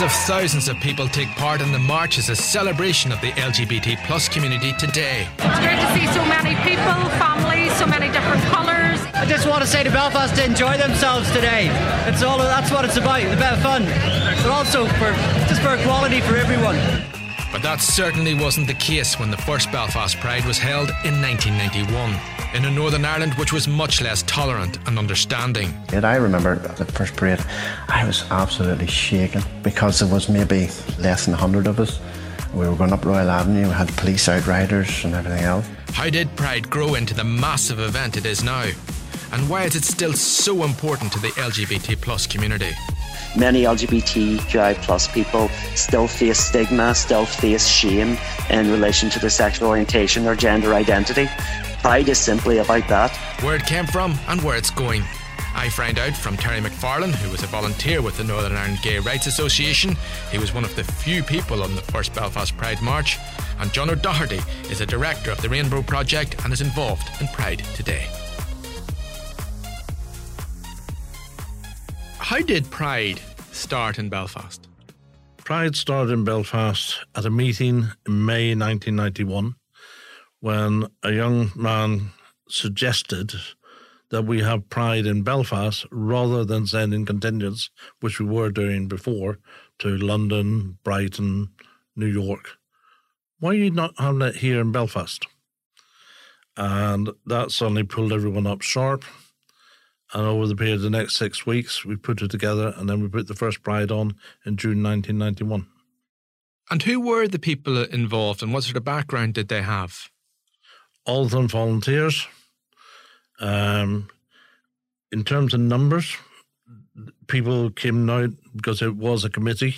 Tens of thousands of people take part in the march as a celebration of the LGBT plus community today. It's great to see so many people, families, so many different colours. I just want to say to Belfast to enjoy themselves today. It's all that's what it's about. It's about fun, but also for just for equality for everyone. But that certainly wasn't the case when the first Belfast Pride was held in 1991 in a Northern Ireland which was much less tolerant and understanding. And I remember the first parade, I was absolutely shaken because there was maybe less than 100 of us. We were going up Royal Avenue, we had police outriders and everything else. How did Pride grow into the massive event it is now? And why is it still so important to the LGBT plus community? Many LGBTQI plus people still face stigma, still face shame in relation to their sexual orientation or gender identity. Pride is simply about that. Where it came from and where it's going. I found out from Terry McFarlane, who was a volunteer with the Northern Ireland Gay Rights Association. He was one of the few people on the first Belfast Pride March. And John O'Doherty is a director of the Rainbow Project and is involved in Pride today. How did Pride start in Belfast? Pride started in Belfast at a meeting in May 1991 when a young man suggested that we have Pride in Belfast rather than sending contingents, which we were doing before, to London, Brighton, New York. Why are you not having it here in Belfast? And that suddenly pulled everyone up sharp. And over the period of the next six weeks, we put it together and then we put the first Pride on in June 1991. And who were the people involved and what sort of background did they have? All of them volunteers. Um, in terms of numbers, people came out because it was a committee.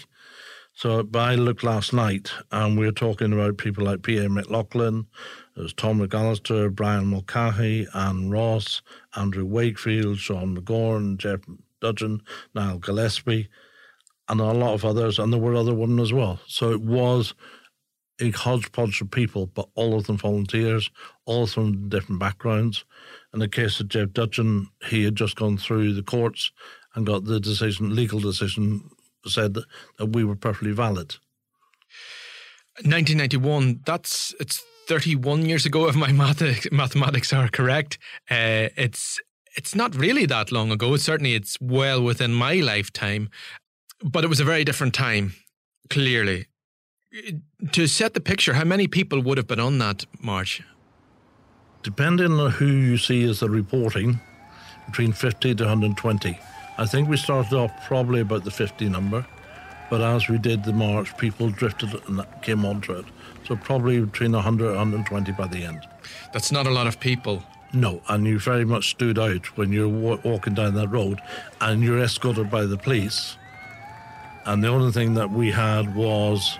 So, but I looked last night and we were talking about people like P.A. McLaughlin, there's Tom McAllister, Brian Mulcahy, Anne Ross, Andrew Wakefield, Sean McGorn, Jeff Dudgeon, Niall Gillespie, and a lot of others. And there were other women as well. So it was a hodgepodge of people, but all of them volunteers, all them different backgrounds. In the case of Jeff Dudgeon, he had just gone through the courts and got the decision, legal decision, said that, that we were perfectly valid. 1991, that's it's 31 years ago, if my math- mathematics are correct. Uh, it's it's not really that long ago. Certainly, it's well within my lifetime, but it was a very different time. Clearly, to set the picture, how many people would have been on that march? Depending on who you see as the reporting, between 50 to 120. I think we started off probably about the 50 number, but as we did the march, people drifted and came onto it. So probably between 100 and 120 by the end. That's not a lot of people. No, and you very much stood out when you're wa- walking down that road and you're escorted by the police. And the only thing that we had was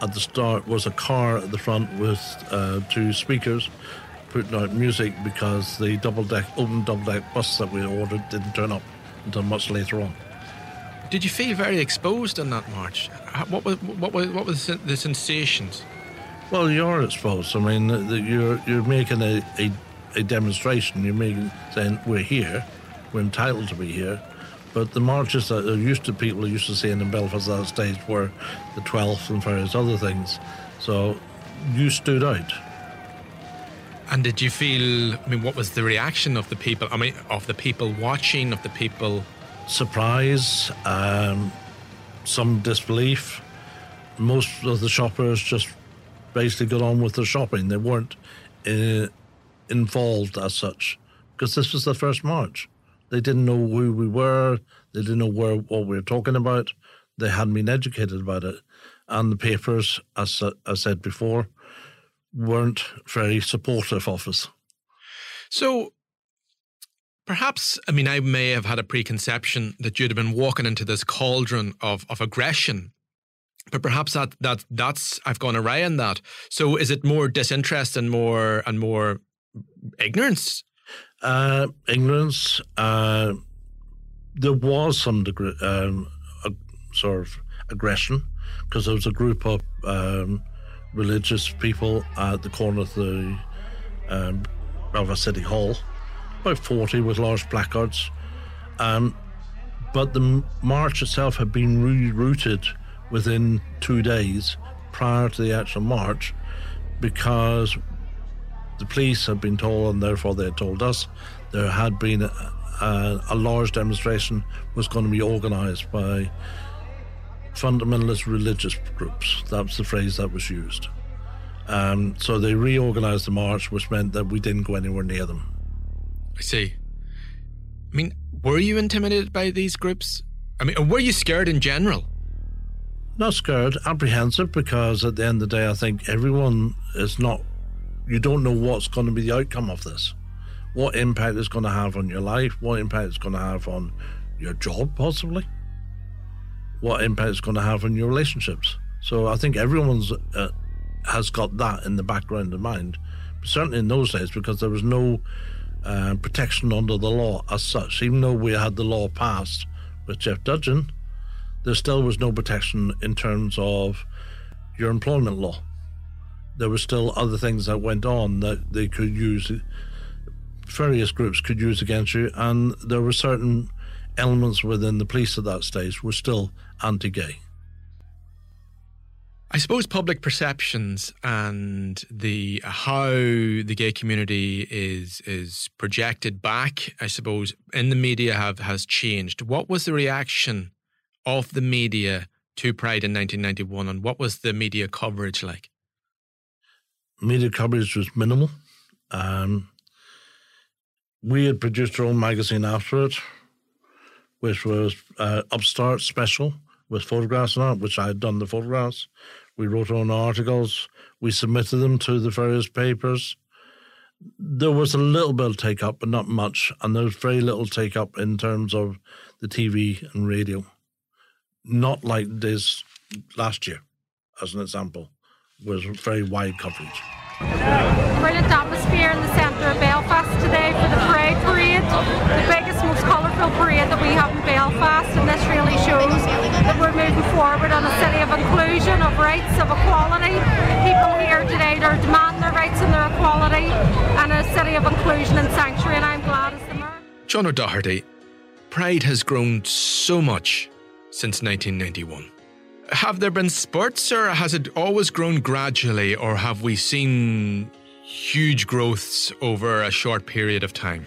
at the start was a car at the front with uh, two speakers putting out music because the double deck open double deck bus that we ordered didn't turn up until much later on. Did you feel very exposed on that march? What was what was what was the sensations? Well, you're exposed. I mean, you're you're making a, a, a demonstration. You're making saying we're here, we're entitled to be here, But the marches that are used to people are used to seeing in Belfast at that stage were the 12th and various other things. So you stood out. And did you feel? I mean, what was the reaction of the people? I mean, of the people watching, of the people. Surprise, um, some disbelief. Most of the shoppers just basically got on with their shopping. They weren't uh, involved as such because this was the first march. They didn't know who we were. They didn't know where what we were talking about. They hadn't been educated about it, and the papers, as I said before, weren't very supportive of us. So, perhaps, I mean, I may have had a preconception that you'd have been walking into this cauldron of, of aggression. But perhaps that that that's I've gone awry in that. So is it more disinterest and more and more ignorance? Uh, ignorance. Uh, there was some degree, um, a, sort of aggression because there was a group of um, religious people at the corner of the um, Belfast City Hall, about 40 with large placards. Um, but the march itself had been rerouted within two days prior to the actual march because the police had been told, and therefore they had told us, there had been a, a, a large demonstration was going to be organised by fundamentalist religious groups. That's the phrase that was used. Um, so they reorganized the march, which meant that we didn't go anywhere near them. I see. I mean, were you intimidated by these groups? I mean, were you scared in general? Not scared, apprehensive, because at the end of the day, I think everyone is not, you don't know what's going to be the outcome of this. What impact it's going to have on your life, what impact it's going to have on your job, possibly what impact it's going to have on your relationships. So I think everyone's uh, has got that in the background of mind. But certainly in those days, because there was no uh, protection under the law as such. Even though we had the law passed with Jeff Dudgeon, there still was no protection in terms of your employment law. There were still other things that went on that they could use, various groups could use against you, and there were certain elements within the police at that stage were still anti gay. I suppose public perceptions and the how the gay community is is projected back, I suppose, in the media have has changed. What was the reaction of the media to Pride in 1991, and what was the media coverage like? Media coverage was minimal. Um, we had produced our own magazine after it, which was uh, Upstart Special with photographs on it, which I had done the photographs. We wrote our own articles. We submitted them to the various papers. There was a little bit of take up, but not much. And there was very little take up in terms of the TV and radio. Not like this last year, as an example, was very wide coverage. Brilliant atmosphere in the centre of Belfast today for the Pride Parade. The biggest, most colourful parade that we have in Belfast, and this really shows that we're moving forward on a city of inclusion, of rights, of equality. People here today are demanding their rights and their equality, and a city of inclusion and sanctuary, and I'm glad as the mayor. John O'Doherty, Pride has grown so much since 1991 have there been spurts or has it always grown gradually or have we seen huge growths over a short period of time?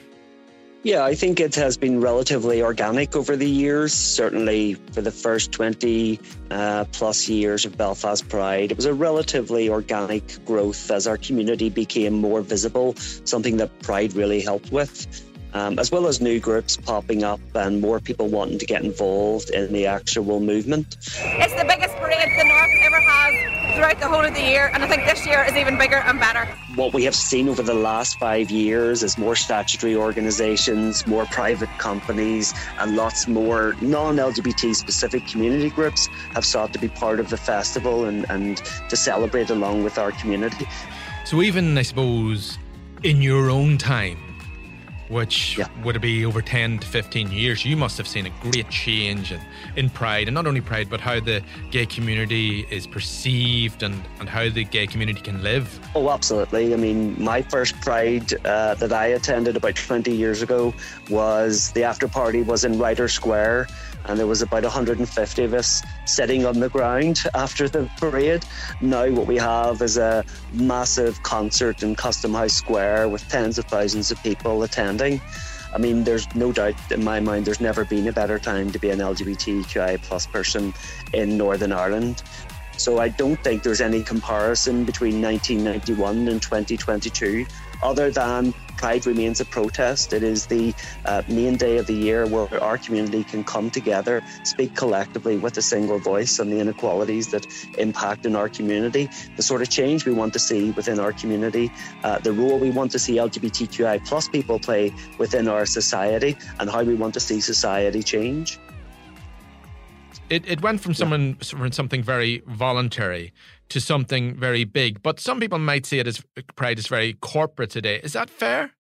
Yeah, I think it has been relatively organic over the years. Certainly for the first 20 uh, plus years of Belfast Pride, it was a relatively organic growth as our community became more visible, something that Pride really helped with um, as well as new groups popping up and more people wanting to get involved in the actual movement. It's the biggest parade the North ever has throughout the whole of the year, and I think this year is even bigger and better. What we have seen over the last five years is more statutory organisations, more private companies, and lots more non LGBT specific community groups have sought to be part of the festival and, and to celebrate along with our community. So, even I suppose in your own time, which Yeah. would be over 10 to 15 years, you must have seen a great change in, in Pride, and not only Pride, but how the gay community is perceived and, and how the gay community can live. Oh, absolutely. I mean, my first Pride uh, that I attended about 20 years ago was the after party was in Writers Square, and there was about 150 of us sitting on the ground after the parade. Now, what we have is a massive concert in Custom House Square with tens of thousands of people attending. I mean, there's no doubt in my mind there's never been a better time to be an LGBTQI plus person in Northern Ireland. So I don't think there's any comparison between 1991 and 2022, other than Pride remains a protest. It is the uh, main day of the year where our community can come together, speak collectively with a single voice on the inequalities that impact in our community, the sort of change we want to see within our community, uh, the role we want to see LGBTQI plus people play within our society, and how we want to see society change. It, it went from someone from something very voluntary to something very big, but some people might see it as Pride is very corporate today. Is that fair?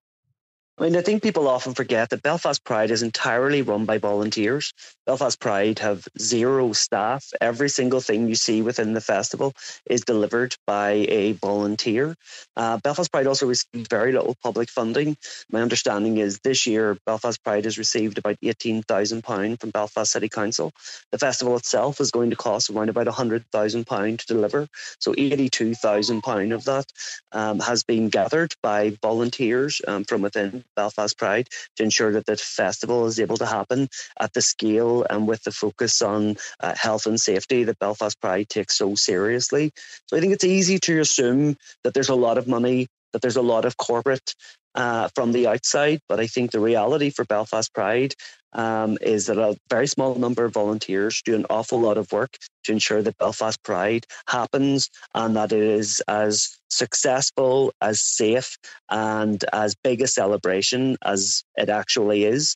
I mean, I think people often forget that Belfast Pride is entirely run by volunteers. Belfast Pride have zero staff. Every single thing you see within the festival is delivered by a volunteer. Uh, Belfast Pride also received very little public funding. My understanding is this year Belfast Pride has received about £18,000 from Belfast City Council. The festival itself is going to cost around about £100,000 to deliver. So £82,000 of that um, has been gathered by volunteers um, from within Belfast Pride to ensure that the festival is able to happen at the scale and with the focus on uh, health and safety that Belfast Pride takes so seriously. So I think it's easy to assume that there's a lot of money, that there's a lot of corporate uh, from the outside, but I think the reality for Belfast Pride um, is that a very small number of volunteers do an awful lot of work to ensure that Belfast Pride happens and that it is as successful, as safe, and as big a celebration as it actually is.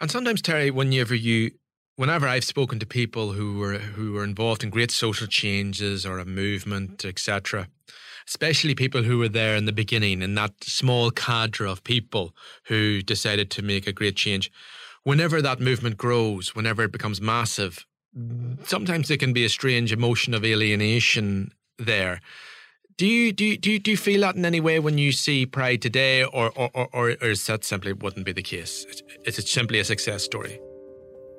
And sometimes, Terry, whenever you, whenever I've spoken to people who were who were involved in great social changes or a movement, etc., especially people who were there in the beginning, in that small cadre of people who decided to make a great change, whenever that movement grows, whenever it becomes massive, sometimes there can be a strange emotion of alienation there. Do you do you, do you, do you feel that in any way when you see Pride today, or or, or, or is that simply wouldn't be the case? Is it simply a success story?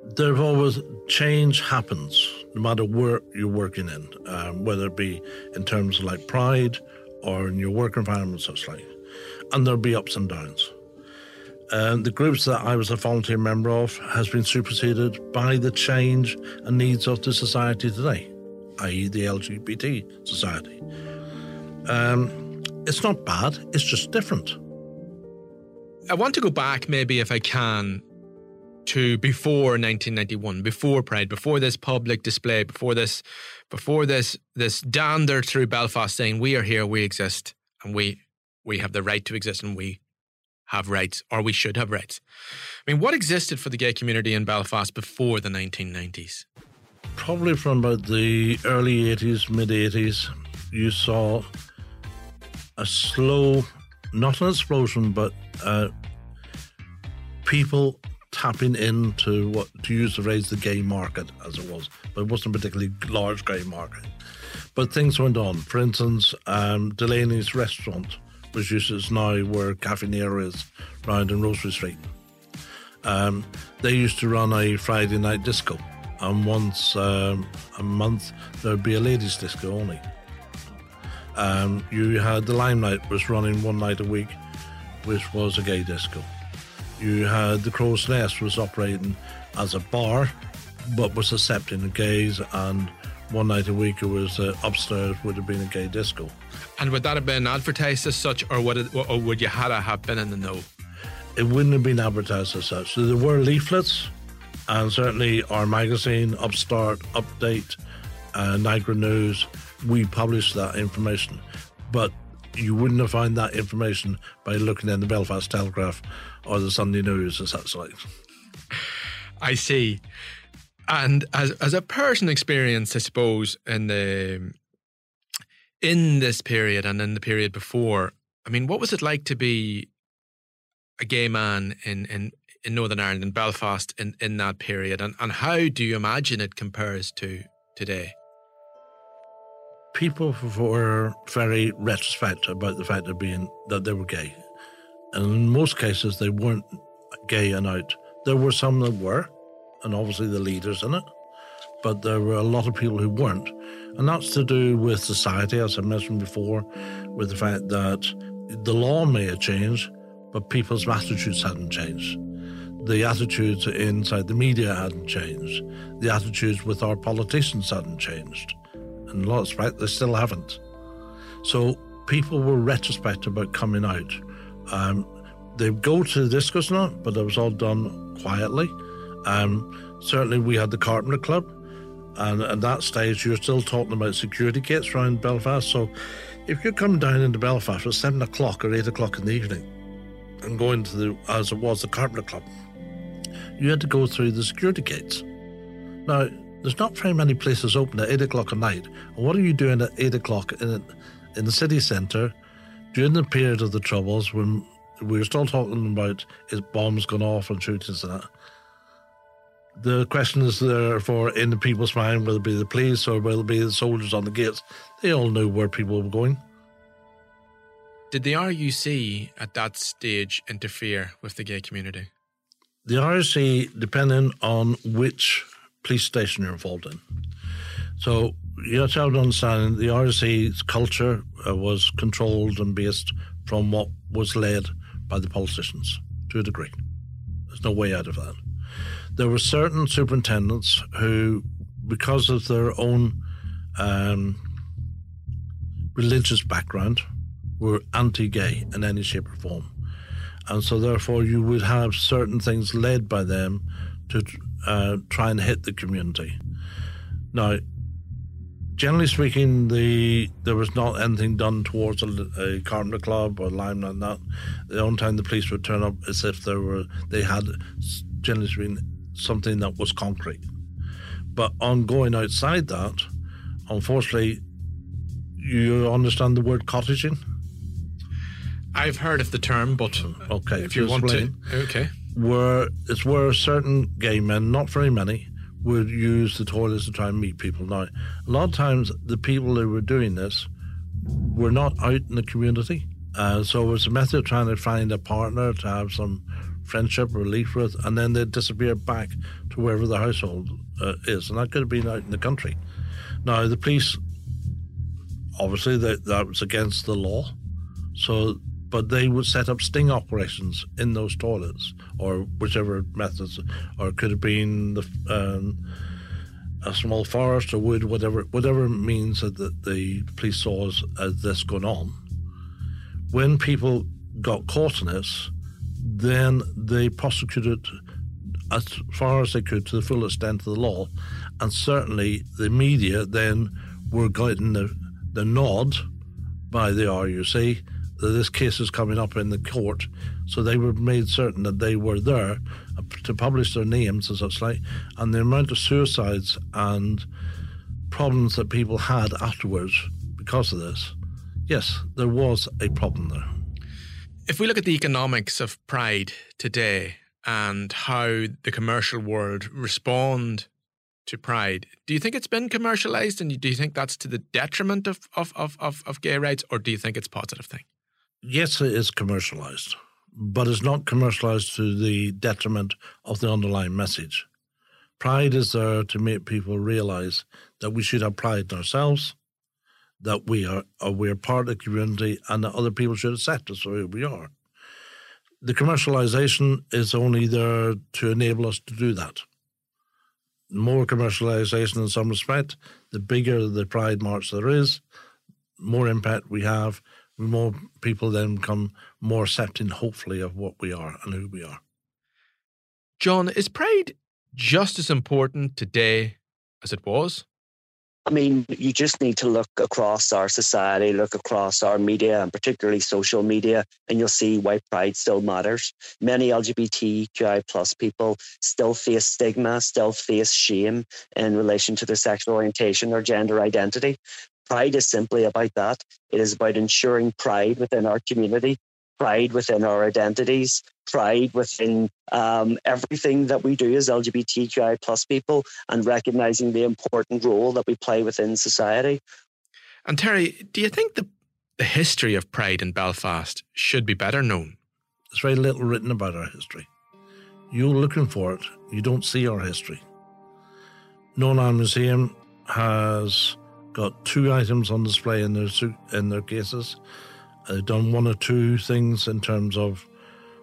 There's always change happens, no matter where you're working in, um, whether it be in terms of like pride or in your work environment, such like, and there'll be ups and downs. And the groups that I was a volunteer member of has been superseded by the change and needs of the society today, i.e., the LGBT society. Um, it's not bad; it's just different. I want to go back, maybe if I can, to before 1991, before Pride, before this public display, before this, before this, this dander through Belfast saying we are here, we exist, and we we have the right to exist, and we have rights, or we should have rights. I mean, what existed for the gay community in Belfast before the 1990s? Probably from about the early 80s, mid 80s, you saw a slow, not an explosion, but uh, people tapping into what, to use the phrase, the gay market, as it was. But it wasn't a particularly large gay market. But things went on. For instance, um, Delaney's restaurant, which is now where Caffè Nero is, round in Rosemary Street. Um, they used to run a Friday night disco, and once um, a month there'd be a ladies' disco only. Um, you had the Limelight was running one night a week, which was a gay disco. You had the Crow's Nest was operating as a bar, but was accepting the gays, and one night a week it was uh, upstairs would have been a gay disco. And would that have been advertised as such, or would it, or would you had to have been in the know? It wouldn't have been advertised as such. So there were leaflets, and certainly our magazine, Upstart, Update, uh, NIGRA News, we published that information. But you wouldn't have found that information by looking in the Belfast Telegraph or the Sunday News or such like. I see. And as as a personal experience, I suppose in the in this period and in the period before, I mean, what was it like to be a gay man in, in, in Northern Ireland, in Belfast, in, in that period? And, and how do you imagine it compares to today? People were very retrospect about the fact of being that they were gay. And in most cases, they weren't gay and out. There were some that were, and obviously the leaders in it, but there were a lot of people who weren't. And that's to do with society, as I mentioned before, with the fact that the law may have changed, but people's attitudes hadn't changed. The attitudes inside the media hadn't changed. The attitudes with our politicians hadn't changed. And a lot they still haven't. So people were retrospect about coming out. Um, they go to the discos now, but it was all done quietly. Um, certainly, we had the Carpenter Club, and at that stage, you're still talking about security gates around Belfast. So, if you come down into Belfast at seven o'clock or eight o'clock in the evening and going to the, as it was, the Carpenter Club, you had to go through the security gates. Now, there's not very many places open at eight o'clock at night. And what are you doing at eight o'clock in, in the city centre during the period of the Troubles when we were still talking about is bombs gone off and shootings and that? The question is therefore in the people's mind, whether it be the police or whether it be the soldiers on the gates, they all knew where people were going. Did the RUC at that stage interfere with the gay community? The RUC, depending on which police station you're involved in. So you have to understand an the RUC's culture uh, was controlled and based from what was led by the politicians to a degree. There's no way out of that. There were certain superintendents who, because of their own um, religious background, were anti gay in any shape or form. And so, therefore, you would have certain things led by them to uh, try and hit the community. Now, generally speaking, the there was not anything done towards a, a carpenter club or lime and that. The only time the police would turn up is if there were they had generally speaking something that was concrete. But on going outside that, unfortunately, you understand the word cottaging. I've heard of the term, but okay, if you want to, okay, where it's where certain gay men, not very many, would use the toilets to try and meet people. Now, a lot of times the people who were doing this were not out in the community. Uh, so it was a method of trying to find a partner to have some friendship, or relief with, and then they'd disappear back to wherever the household uh, is. And that could have been out in the country. Now, the police, obviously, they, that was against the law. So but they would set up sting operations in those toilets or whichever methods, or could have been the, um, a small forest or wood, whatever whatever means that the, the police saw as, as this going on. When people got caught in this, then they prosecuted as far as they could to the full extent of the law, and certainly the media then were getting the, the nod by the RUC that this case is coming up in the court. So they were made certain that they were there uh, to publish their names and such like. And the amount of suicides and problems that people had afterwards because of this, yes, there was a problem there. If we look at the economics of Pride today and how the commercial world respond to Pride, do you think it's been commercialized and do you think that's to the detriment of, of, of, of, of gay rights or do you think it's a positive thing? Yes, it is commercialized, but it's not commercialized to the detriment of the underlying message. Pride is there to make people realize that we should have pride in ourselves, that we are, uh, are we're part of the community, and that other people should accept us for who we are. The commercialization is only there to enable us to do that. More commercialization in some respect, the bigger the pride march there is, more impact we have, more people then become more accepting, hopefully, of what we are and who we are. John, is pride just as important today as it was? I mean, you just need to look across our society, look across our media, and particularly social media, and you'll see why pride still matters. Many LGBTQI plus people still face stigma, still face shame in relation to their sexual orientation or gender identity. Pride is simply about that. It is about ensuring pride within our community. pride within our identities, pride within um, everything that we do as LGBTQI plus people, and recognizing the important role that we play within society. And Terry, do you think the the history of Pride in Belfast should be better known? There's very little written about our history. You're looking for it, you don't see our history. Northern Ireland Museum has got two items on display in their in their cases. They've done one or two things in terms of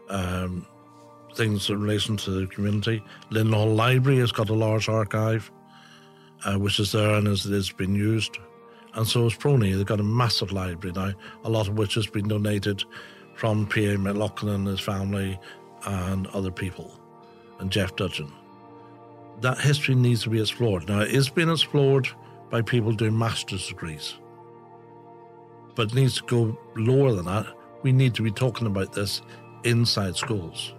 um, things in relation to the community. Linen Hall Library has got a large archive, uh, which is there and is, is being used. And so has PRONI. They've got a massive library now, a lot of which has been donated from P.A. McLaughlin and his family and other people, and Jeff Dudgeon. That history needs to be explored. Now, it is being explored by people doing master's degrees, but it needs to go lower than that. We need to be talking about this inside schools.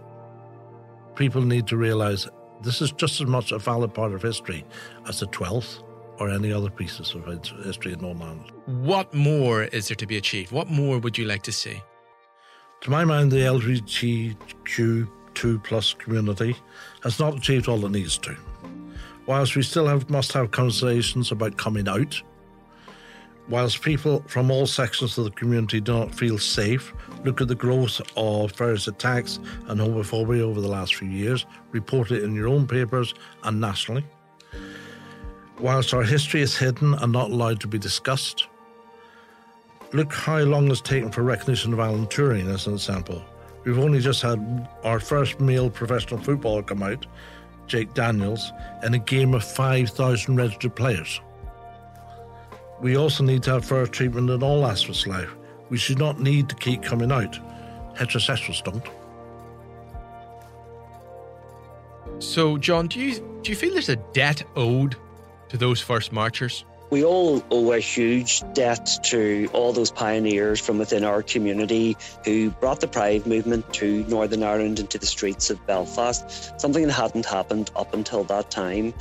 People need to realize this is just as much a valid part of history as the 12th or any other pieces of history in Northern Ireland. What more is there to be achieved? What more would you like to see? To my mind, the LGBTQ2 plus community has not achieved all it needs to. Whilst we still have must have conversations about coming out, whilst people from all sections of the community do not feel safe, look at the growth of various attacks and homophobia over the last few years, report it in your own papers and nationally. Whilst our history is hidden and not allowed to be discussed, look how long it's taken for recognition of Alan Turing as an example. We've only just had our first male professional footballer come out, Jake Daniels, in a game of 5,000 registered players. We also need to have fair treatment in all aspects of life. We should not need to keep coming out. Heterosexuals don't. So, John, do you do you feel there's a debt owed to those first marchers? We all owe a huge debt to all those pioneers from within our community who brought the Pride movement to Northern Ireland and to the streets of Belfast, something that hadn't happened up until that time.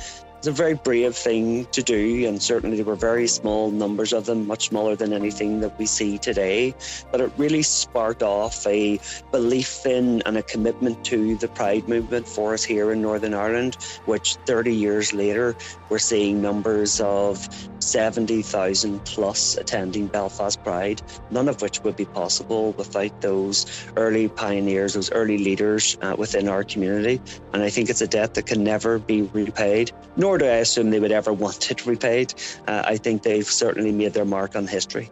It's a very brave thing to do, and certainly there were very small numbers of them, much smaller than anything that we see today. But it really sparked off a belief in and a commitment to the Pride movement for us here in Northern Ireland, which 30 years later, we're seeing numbers of 70,000 plus attending Belfast Pride, none of which would be possible without those early pioneers, those early leaders uh, within our community. And I think it's a debt that can never be repaid, nor do I assume they would ever want it repaid. Uh, I think they've certainly made their mark on history.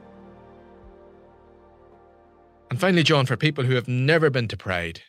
And finally, John, for people who have never been to Pride,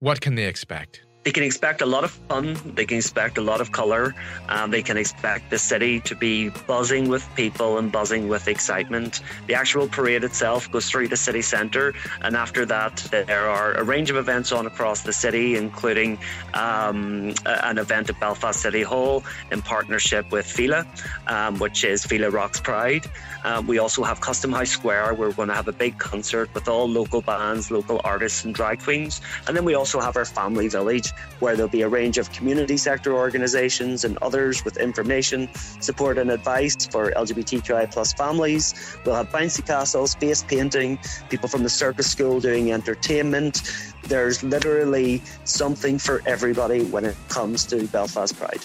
what can they expect? They can expect a lot of fun. They can expect a lot of colour. Um, they can expect the city to be buzzing with people and buzzing with excitement. The actual parade itself goes through the city centre, and after that, there are a range of events on across the city, including um, an event at Belfast City Hall in partnership with Fila, um, which is Fila Rocks Pride. Um, we also have Custom House Square, we're going to have a big concert with all local bands, local artists, and drag queens. And then we also have our family village, where there'll be a range of community sector organisations and others with information, support, and advice for LGBTQI plus families. We'll have bouncy castles, face painting, people from the circus school doing entertainment. There's literally something for everybody when it comes to Belfast Pride.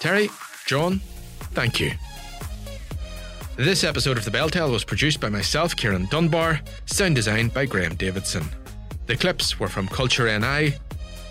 Terry, John, thank you. This episode of The Bel Tel was produced by myself, Ciarán Dunbar, sound design by Graham Davidson. The clips were from Culture NI,